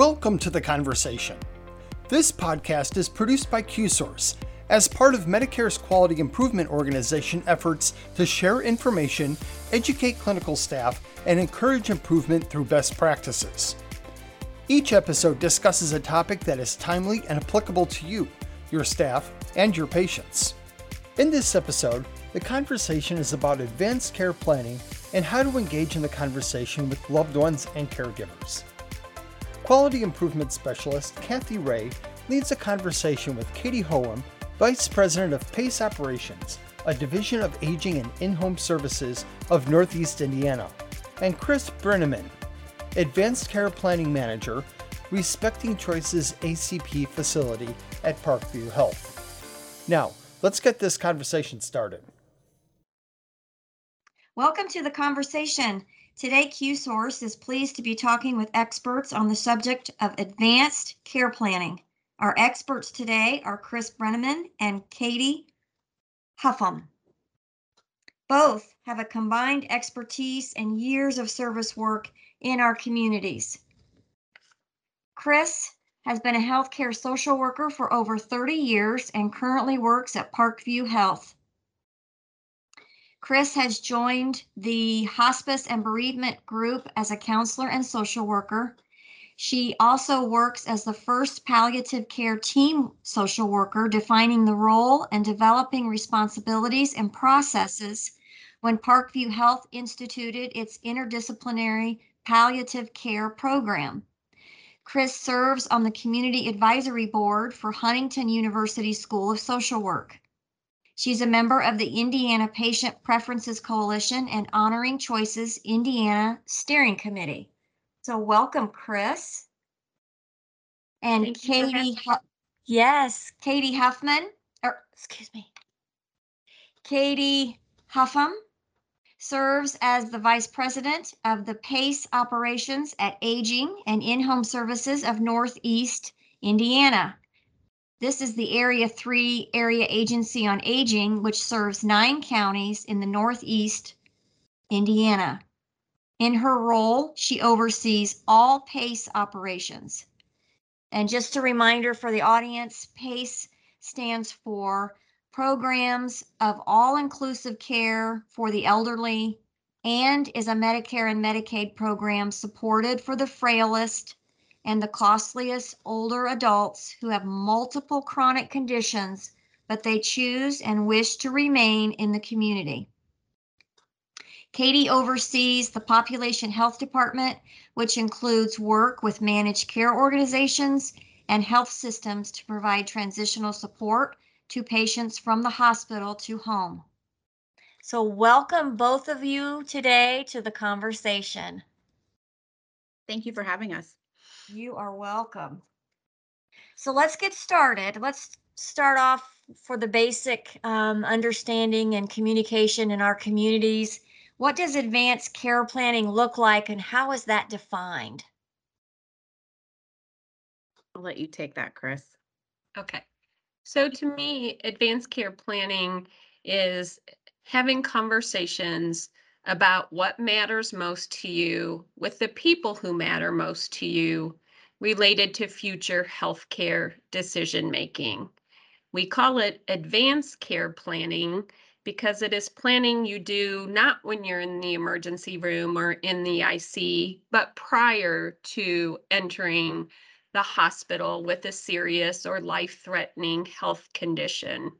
Welcome to the conversation. This podcast is produced by QSource as part of Medicare's quality improvement organization efforts to share information, educate clinical staff, and encourage improvement through best practices. Each episode discusses a topic that is timely and applicable to you, your staff, and your patients. In this episode, the conversation is about advanced care planning and how to engage in the conversation with loved ones and caregivers. Quality Improvement Specialist Cathy Wray leads a conversation with Katie Hougham, Vice President of PACE Operations, a division of aging and in home services of Northeast Indiana, and Chris Brinneman, Advanced Care Planning Manager, Respecting Choices ACP Faculty at Parkview Health. Now, let's get this conversation started. Welcome to the conversation. Today, QSource is pleased to be talking with experts on the subject of advanced care planning. Our experts today are Chris Brinneman and Katie Hougham. Both have a combined expertise and years of service work in our communities. Chris has been a healthcare social worker for over 30 years and currently works at Parkview Health. Chris has joined the hospice and bereavement group as a counselor and social worker. She also works as the first palliative care team social worker, defining the role and developing responsibilities and processes when Parkview Health instituted its interdisciplinary palliative care program. Chris serves on the Community Advisory Board for Huntington University School of Social Work. She's a member of the Indiana Patient Preferences Coalition and Honoring Choices Indiana Steering Committee. So welcome, Chris. And Thank Katie, Hu- yes, Katie Huffman, or excuse me, Katie Hougham serves as the Vice President of the PACE operations at Aging and In-Home Services of Northeast Indiana. This is the Area 3 Area Agency on Aging, which serves nine counties in the Northeast Indiana. In her role, she oversees all PACE operations. And just a reminder for the audience, PACE stands for Programs of All-Inclusive Care for the Elderly and is a Medicare and Medicaid program supported for the frailest and the costliest older adults who have multiple chronic conditions, but they choose and wish to remain in the community. Katie oversees the Population Health Department, which includes work with managed care organizations and health systems to provide transitional support to patients from the hospital to home. So welcome both of you today to the conversation. Thank you for having us. You are welcome. So let's get started. Let's start off for the basic um, understanding and communication in our communities. What does advanced care planning look like and how is that defined? I'll let you take that, Chris. Okay. So to me, advanced care planning is having conversations about what matters most to you with the people who matter most to you related to future healthcare decision making. We call it advanced care planning because it is planning you do not when you're in the emergency room or in the IC, but prior to entering the hospital with a serious or life threatening health condition.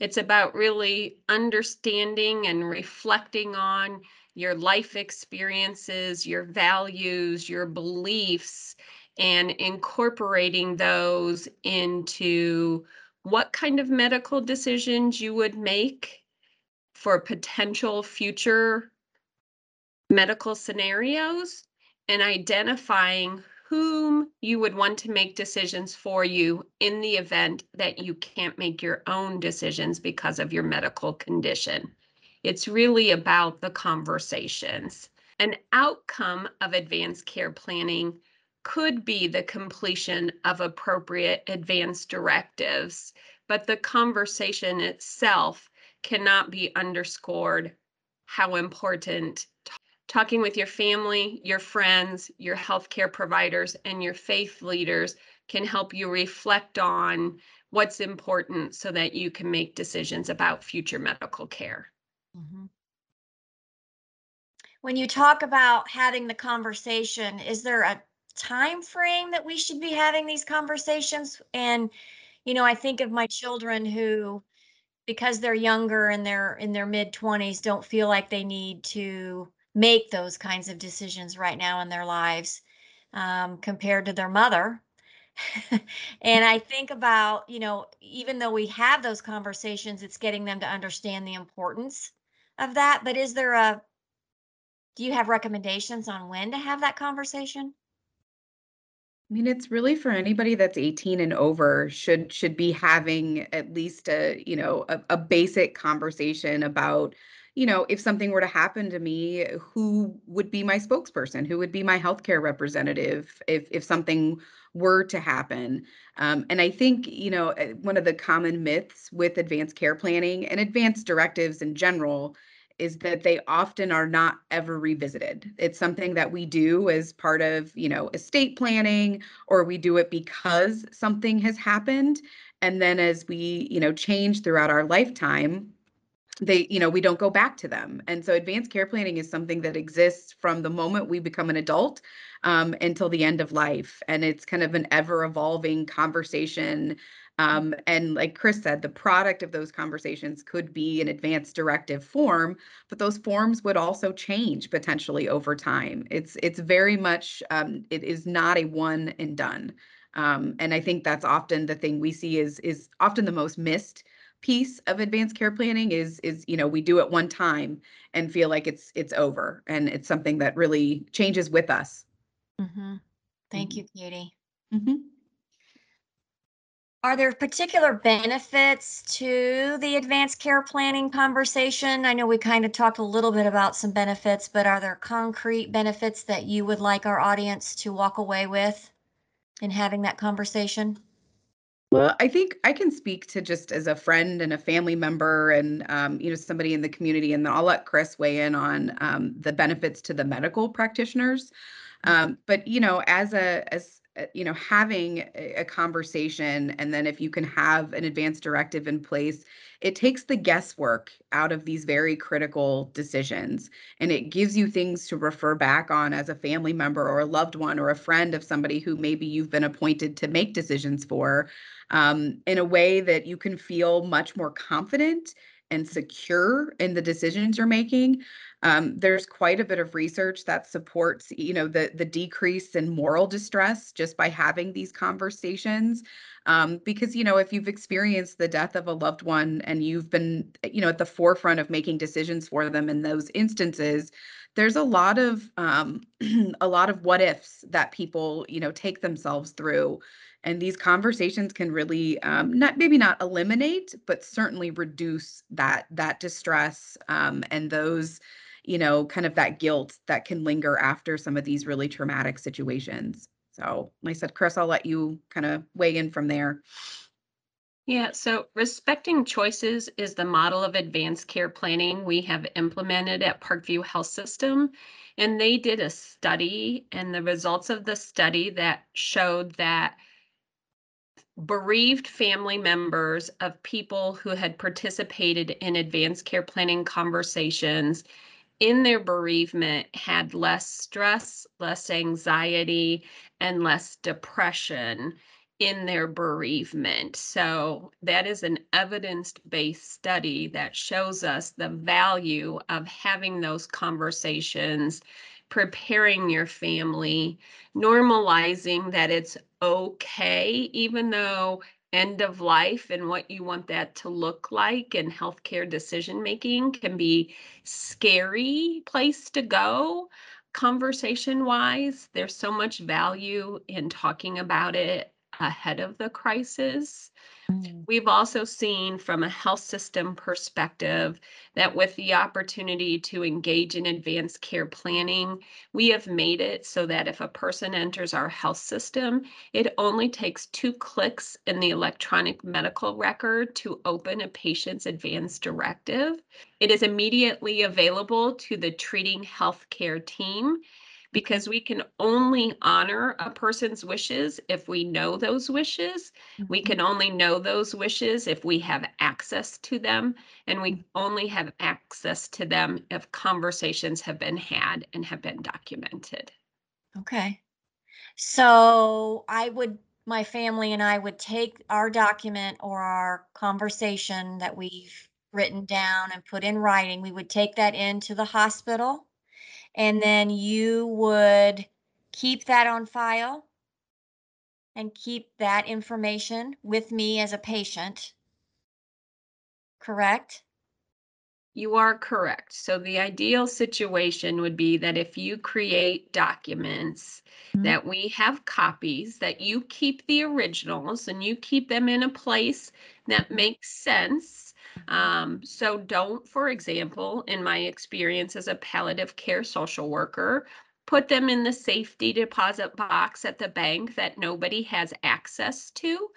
It's about really understanding and reflecting on your life experiences, your values, your beliefs, and incorporating those into what kind of medical decisions you would make for potential future medical scenarios and identifying whom you would want to make decisions for you in the event that you can't make your own decisions because of your medical condition. It's really about the conversations. An outcome of advanced care planning could be the completion of appropriate advanced directives, but the conversation itself cannot be underscored how important talking with your family, your friends, your healthcare providers, and your faith leaders can help you reflect on what's important so that you can make decisions about future medical care. Mhm. When you talk about having the conversation, is there a time frame that we should be having these conversations? And, you know, I think of my children who, because they're younger and they're in their mid 20s, don't feel like they need to make those kinds of decisions right now in their lives um, compared to their mother. and I think about, you know, even though we have those conversations, it's getting them to understand the importance of that. But is there a, do you have recommendations on when to have that conversation? I mean, it's really for anybody that's 18 and over should should be having at least a, you know, a, a basic conversation about, you know, if something were to happen to me, who would be my spokesperson? Who would be my healthcare representative if if something were to happen? Um, and I think, you know, uh, one of the common myths with advanced care planning and advanced directives in general is that they often are not ever revisited. It's something that we do as part of, you know, estate planning or we do it because something has happened and then as we, you know, change throughout our lifetime, they, you know, we don't go back to them. And so advanced care planning is something that exists from the moment we become an adult um, until the end of life. And it's kind of an ever evolving conversation um, and like Chris said, the product of those conversations could be an advanced directive form, but those forms would also change potentially over time. It's it's very much um, it is not a one and done. Um, and I think that's often the thing we see is is often the most missed piece of advanced care planning is is you know we do it one time and feel like it's it's over and it's something that really changes with us. Mm-hmm. Thank you, Katie. Mm-hmm. Are there particular benefits to the advanced care planning conversation? I know we kind of talked a little bit about some benefits, but are there concrete benefits that you would like our audience to walk away with in having that conversation? Well, I think I can speak to just as a friend and a family member and um, you know somebody in the community, and then I'll let Chris weigh in on um, the benefits to the medical practitioners. Um, but you know, as a as you know having a, conversation and then if you can have an advanced directive in place it takes the guesswork out of these very critical decisions and it gives you things to refer back on as a family member or a loved one or a friend of somebody who maybe you've been appointed to make decisions for um, in a way that you can feel much more confident and secure in the decisions you're making um, there's quite a bit of research that supports, you know, the the decrease in moral distress just by having these conversations. Um, because you know, if you've experienced the death of a loved one and you've been, you know, at the forefront of making decisions for them in those instances, there's a lot of um, a lot of what ifs that people, you know, take themselves through and these conversations can really um, not maybe not eliminate but certainly reduce that that distress um, and those you know, kind of that guilt that can linger after some of these really traumatic situations. So, like I said, Chris, I'll let you kind of weigh in from there. Yeah, so respecting choices is the model of advanced care planning we have implemented at Parkview Health System. And they did a study, and the results of the study that showed that bereaved family members of people who had participated in advanced care planning conversations in their bereavement had less stress, less anxiety, and less depression in their bereavement. So, that is an evidence based study that shows us the value of having those conversations, preparing your family, normalizing that it's okay, even though end of life and what you want that to look like and healthcare decision making can be scary place to go. Conversation wise there's so much value in talking about it ahead of the crisis Mm. We've also seen from a health system perspective that with the opportunity to engage in advanced care planning, we have made it so that if a person enters our health system, it only takes two clicks in the electronic medical record to open a patient's advanced directive. It is immediately available to the treating healthcare team because we can only honor a person's wishes if we know those wishes. We Mhm. can only know those wishes if we have access to them, and we only have access to them if conversations have been had and have been documented. Okay. So I would, my family and I would take our document or our conversation that we've written down and put in writing, we would take that into the hospital. And then you would keep that on file and keep that information with me as a patient. Correct? You are correct. So the ideal situation would be that if you create documents, Mhm. that we have copies, that you keep the originals and you keep them in a place that Mhm. makes sense. Um, so don't, for example, in my experience as a palliative care social worker, put them in the safety deposit box at the bank that nobody has access to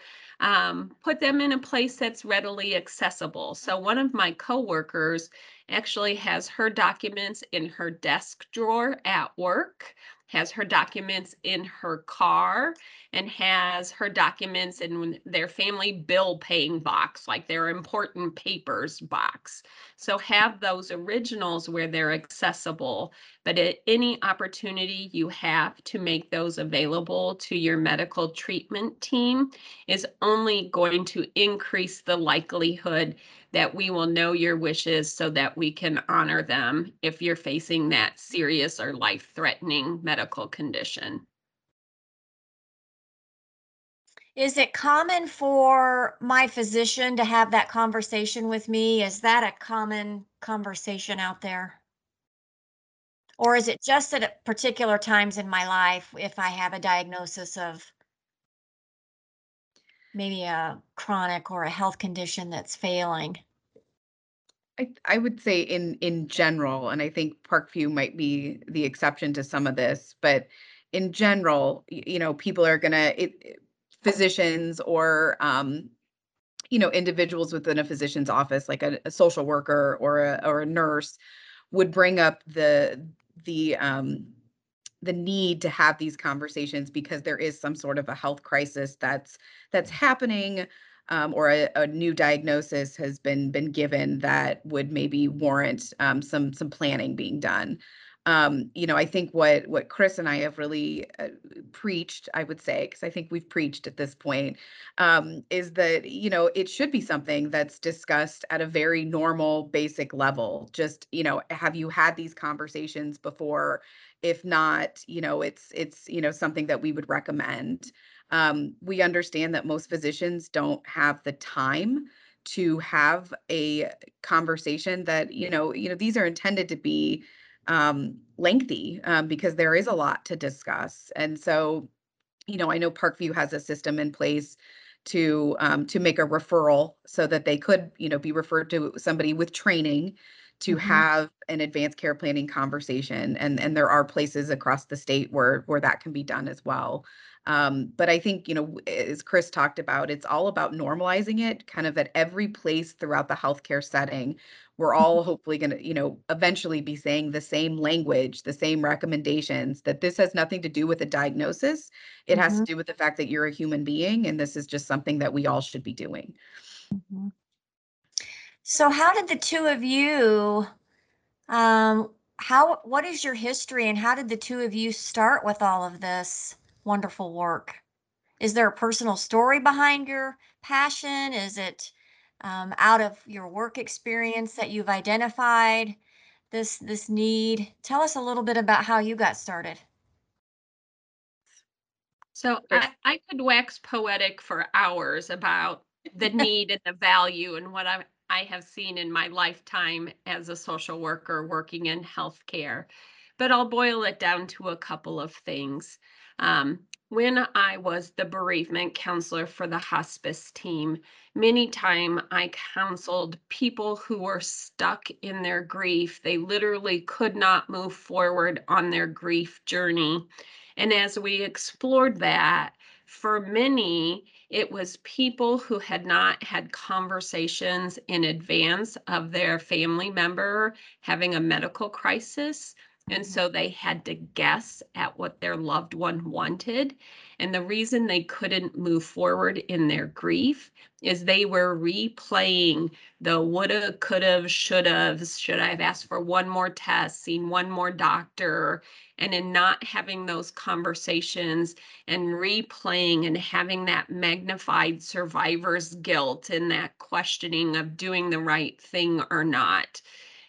um, put them in a place that's readily accessible. So one of my coworkers actually has her documents in her desk drawer at work, has her documents in her car, and has her documents in their family bill paying box, like their important papers box. So have those originals where they're accessible, but at any opportunity you have to make those available to your medical treatment team is only going to increase the likelihood that we will know your wishes so that we can honor them if you're facing that serious or life threatening medical condition. Is it common for my physician to have that conversation with me? Is that a common conversation out there? Or is it just at particular times in my life if I have a diagnosis of maybe a chronic or a health condition that's failing? I I would say in in general, and I think Parkview might be the exception to some of this, but in general, you know, people are gonna physicians or um, you know individuals within a physician's office, like a, a social worker or a or a nurse, would bring up the the um, the need to have these conversations because there is some sort of a health crisis that's that's happening um, or a, a new diagnosis has been been given that would maybe warrant um, some some planning being done. Um, you know i think what what chris and i have really uh, preached i would say because i think we've preached at this point um, is that you know it should be something that's discussed at a very normal basic level. Just you know have you had these conversations before if not you know it's it's you know something that we would recommend. Um, we understand that most physicians don't have the time to have a conversation that you know you know these are intended to be um, lengthy um, because there is a lot to discuss. And so you know i know parkview has a system in place to um, to make a referral so that they could you know be referred to somebody with training to Mhm. have an advanced care planning conversation and and there are places across the state where where that can be done as well um, but i think you know as chris talked about it's all about normalizing it kind of at every place throughout the healthcare setting we're all hopefully going to you know eventually be saying the same language the same recommendations that this has nothing to do with a diagnosis it has to Mhm. do with the fact that you're a human being and this is just something that we all should be doing Mhm. So how did the two of you, um, how, what is your history and how did the two of you start with all of this wonderful work? Is there a personal story behind your passion? Is it um, out of your work experience that you've identified this this need? Tell us a little bit about how you got started. So I, I could wax poetic for hours about the need and the value and what I, I have seen in my lifetime as a social worker working in healthcare. But I'll boil it down to a couple of things. Um, when I was the bereavement counselor for the hospice team, many time I counseled people who were stuck in their grief. They literally could not move forward on their grief journey. And as we explored that, for many, it was people who had not had conversations in advance of their family member having a medical crisis. And mm-hmm. so they had to guess at what their loved one wanted. And the reason they couldn't move forward in their grief is they were replaying the woulda, coulda, shoulda, should I have asked for one more test, seen one more doctor, and in not having those conversations and replaying and having that magnified survivor's guilt and that questioning of doing the right thing or not.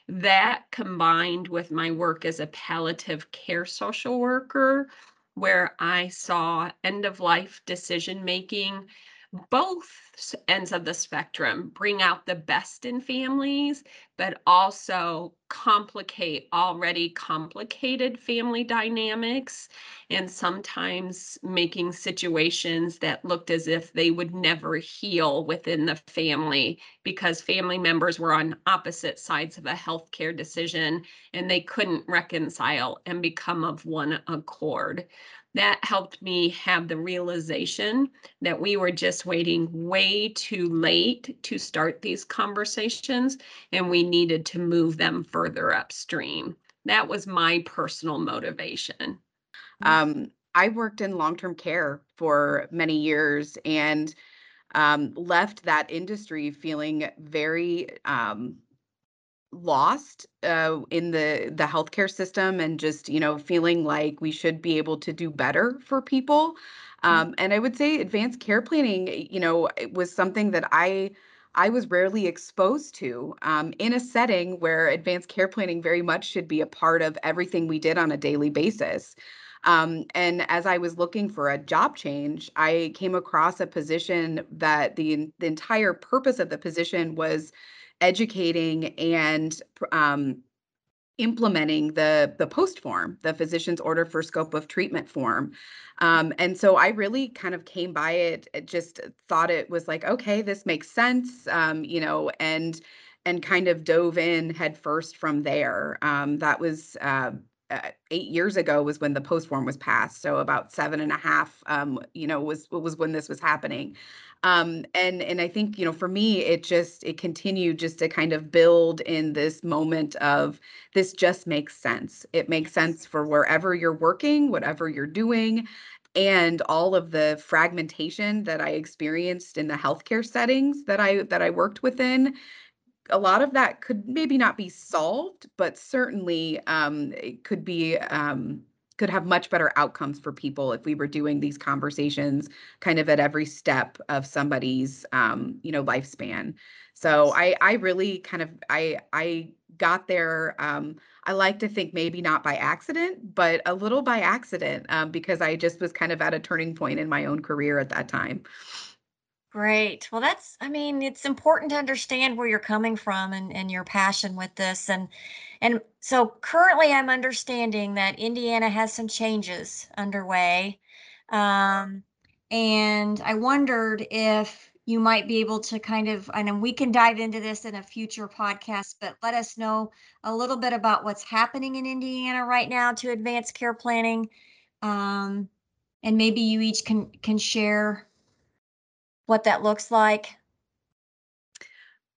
That combined with my work as a palliative care social worker, where I saw end of life decision making both ends of the spectrum bring out the best in families, but also complicate already complicated family dynamics and sometimes making situations that looked as if they would never heal within the family because family members were on opposite sides of a healthcare decision and they couldn't reconcile and become of one accord. That helped me have the realization that we were just waiting way too late to start these conversations and we needed to move them further upstream. That was my personal motivation. Um, I worked in long term care for many years and um, left that industry feeling very um, lost uh, in the the healthcare system and just you know feeling like we should be able to do better for people mm-hmm. Um, and i would say advanced care planning you know was something that i i was rarely exposed to um, in a setting where advanced care planning very much should be a part of everything we did on a daily basis. Um, and as I was looking for a job change, I came across a position that the, the entire purpose of the position was educating and um, implementing the the post form the physician's order for scope of treatment form. Um, and so i really kind of came by it, it just thought it was like okay this makes sense um, you know and and kind of dove in head first from there. Um, that was uh, uh, eight years ago was when the post form was passed so about seven and a half um, you know was was when this was happening. Um, and and i think you know for me it just it continued just to kind of build in this moment of this just makes sense. It makes sense for wherever you're working whatever you're doing and all of the fragmentation that i experienced in the healthcare settings that i that i worked within a lot of that could maybe not be solved but certainly um, it could be um, could have much better outcomes for people if we were doing these conversations kind of at every step of somebody's um, you know lifespan. So i i really kind of i i got there um, i like to think maybe not by accident but a little by accident um, because i just was kind of at a turning point in my own career at that time Great. Well, that's, I mean, it's important to understand where you're coming from and, and your passion with this. And and so currently I'm understanding that Indiana has some changes underway. Um, and I wondered if you might be able to kind of, and we can dive into this in a future podcast, but let us know a little bit about what's happening in Indiana right now to advance care planning. Um, and maybe you each can can share what that looks like?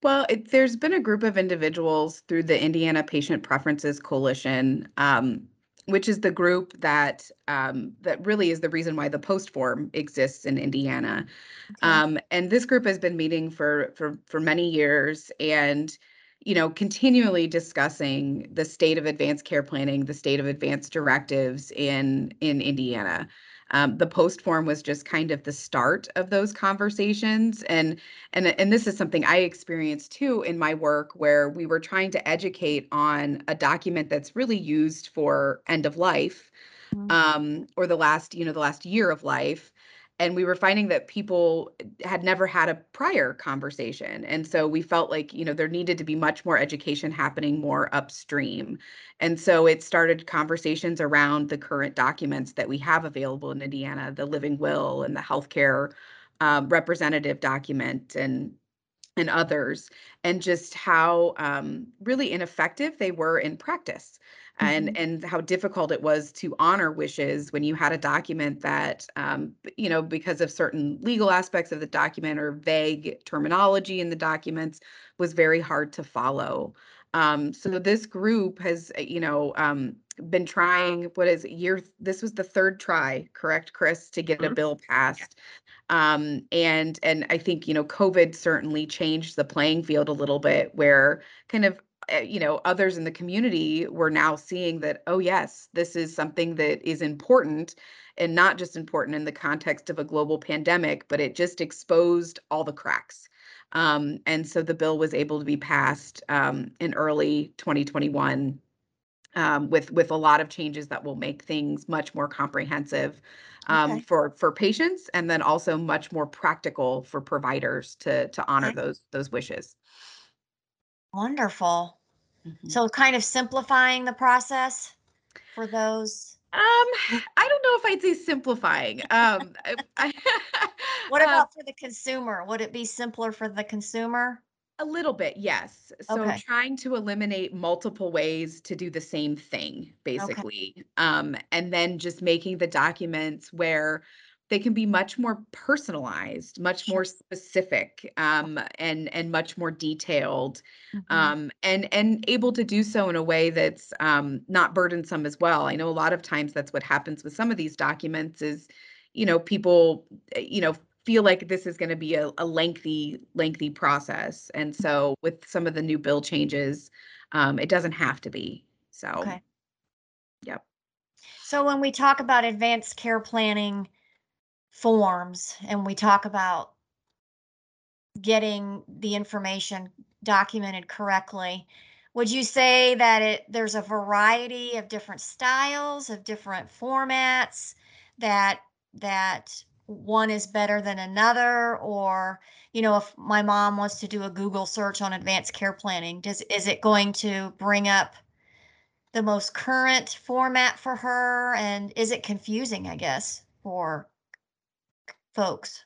Well, it, there's been a group of individuals through the Indiana Patient Preferences Coalition, um, which is the group that um, that really is the reason why the post form exists in Indiana. Okay. Um, and this group has been meeting for for for many years, and you know, continually discussing the state of advanced care planning, the state of advanced directives in in Indiana. Um, the post form was just kind of the start of those conversations, and and and this is something I experienced too in my work, where we were trying to educate on a document that's really used for end of life, mm-hmm. um, or the last you know the last year of life, and we were finding that people had never had a prior conversation and so we felt like you know there needed to be much more education happening more upstream and so it started conversations around the current documents that we have available in indiana the living will and the healthcare um, representative document and and others and just how um, really ineffective they were in practice and Mhm. and how difficult it was to honor wishes when you had a document that um, you know because of certain legal aspects of the document or vague terminology in the documents was very hard to follow um, so this group has uh, you know um, been trying what is it, year this was the third try correct chris to get a Mhm. bill passed um, and and i think you know covid certainly changed the playing field a little bit where kind of you know others in the community were now seeing that oh yes this is something that is important and not just important in the context of a global pandemic but it just exposed all the cracks um, and so the bill was able to be passed um, in early 2021 um, with with a lot of changes that will make things much more comprehensive um, Okay. for for patients and then also much more practical for providers to to honor Okay. those those wishes. Wonderful. Mhm. So kind of simplifying the process for those. Um, I don't know if I'd say simplifying. Um, I, What um, about for the consumer? Would it be simpler for the consumer? a little bit, yes. So Okay. trying to eliminate multiple ways to do the same thing, basically. Um, and then just making the documents where they can be much more personalized, much more specific, um, and and much more detailed, Mhm. um, and and able to do so in a way that's um, not burdensome as well. I know a lot of times that's what happens with some of these documents is, you know, people, eh, you know, feel like this is going to be a, a lengthy, lengthy process. And so with some of the new bill changes, um, it doesn't have to be. So, Okay. yep. So when we talk about advanced care planning forms and we talk about getting the information documented correctly, would you say that it there's a variety of different styles, of different formats that that one is better than another? Or you know if my mom wants to do a Google search on advanced care planning, does is it going to bring up the most current format for her? And is it confusing, I guess, for folks?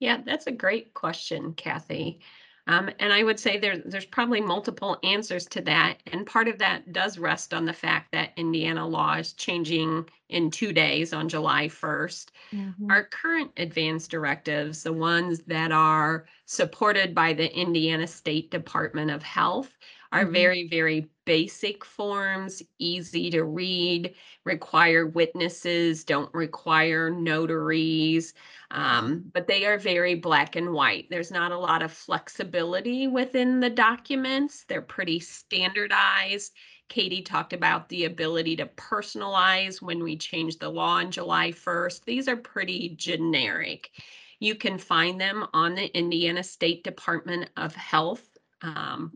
Yeah, that's a great question, Cathy. Um, and I would say there, there's probably multiple answers to that. And part of that does rest on the fact that Indiana law is changing in two days on July 1st. Mhm. Our current advanced directives, the ones that are supported by the Indiana State Department of Health, are Mhm. very, very basic forms, easy to read, require witnesses, don't require notaries. Um, but they are very black and white. There's not a lot of flexibility within the documents. They're pretty standardized. Katie talked about the ability to personalize when we changed the law on July 1st. These are pretty generic. You can find them on the Indiana State Department of Health um,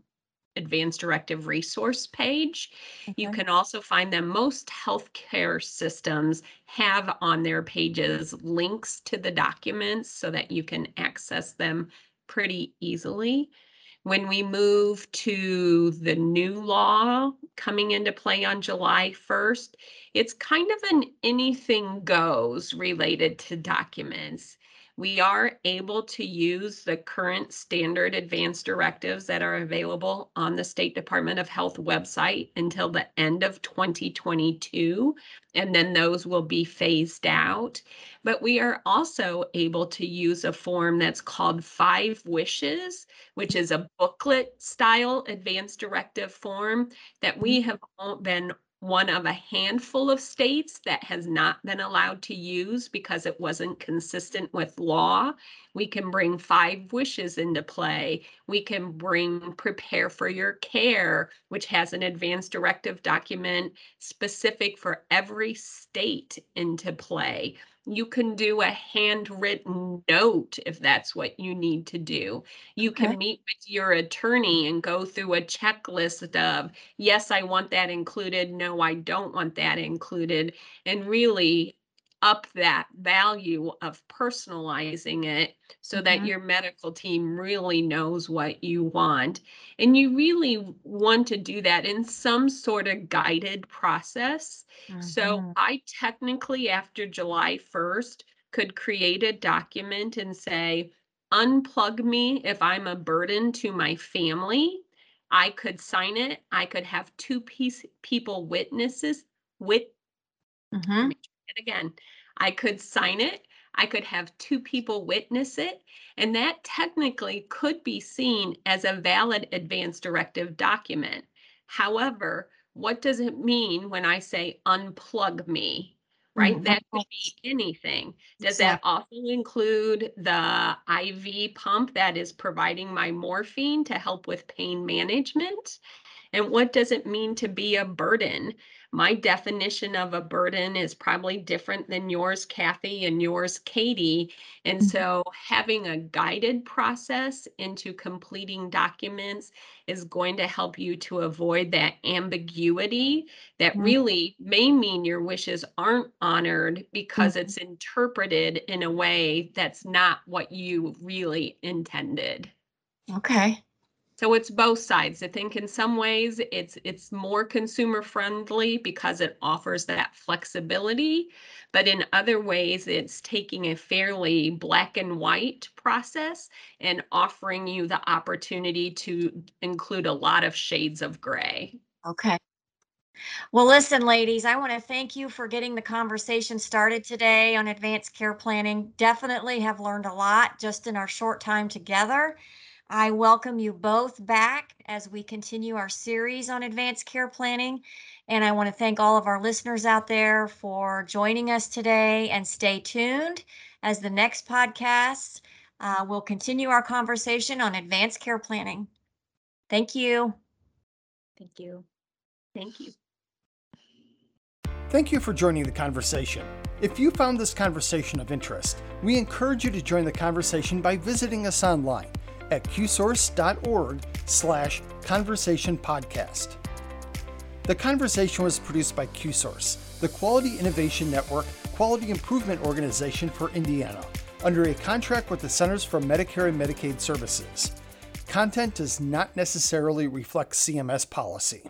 Advanced Directive Resource page. You can also find them, most healthcare systems have on their pages links to the documents so that you can access them pretty easily. When we move to the new law coming into play on July 1st, it's kind of an anything goes related to documents. We are able to use the current standard advanced directives that are available on the State Department of Health website until the end of 2022, and then those will be phased out. But we are also able to use a form that's called Five Wishes, which is a booklet style advanced directive form that we mm-hmm. have all been one of a handful of states that has not been allowed to use because it wasn't consistent with law. We can bring five wishes into play. We can bring prepare for your care, which has an advanced directive document specific for every state into play. You can do a handwritten note if that's what you need to do. You Okay. can meet with your attorney and go through a checklist of, yes, I want that included. No, I don't want that included. And really, up that value of personalizing it so that Mhm. your medical team really knows what you want. And you really want to do that in some sort of guided process. So Mhm. I technically, after July 1st, could create a document and say, unplug me if I'm a burden to my family. I could sign it. I could have two piece, people witnesses with Mhm. It again. I could sign it. I could have two people witness it. And that technically could be seen as a valid advance directive document. However, what does it mean when I say unplug me? Right? Mhm. That could be anything. Does that also include the IV pump that is providing my morphine to help with pain management? And what does it mean to be a burden? My definition of a burden is probably different than yours, Cathy, and yours, Katie. And Mhm. so having a guided process into completing documents is going to help you to avoid that ambiguity that Mhm. really may mean your wishes aren't honored because Mhm. it's interpreted in a way that's not what you really intended. Okay. So it's both sides. I think in some ways it's it's more consumer friendly because it offers that flexibility, but in other ways it's taking a fairly black and white process and offering you the opportunity to include a lot of shades of gray. Okay. Well, listen, ladies, I want to thank you for getting the conversation started today on advanced care planning. Definitely have learned a lot just in our short time together. I welcome you both back as we continue our series on advanced care planning. And I want to thank all of our listeners out there for joining us today and stay tuned as the next podcast uh, will continue our conversation on advanced care planning. Thank you. Thank you. Thank you. Thank you for joining the conversation. If you found this conversation of interest, we encourage you to join the conversation by visiting us online at qsource.org slash conversation podcast. The conversation was produced by QSource, the Quality Innovation Network quality improvement organization for Indiana, under a contract with the Centers for Medicare and Medicaid Services. Content does not necessarily reflect CMS policy.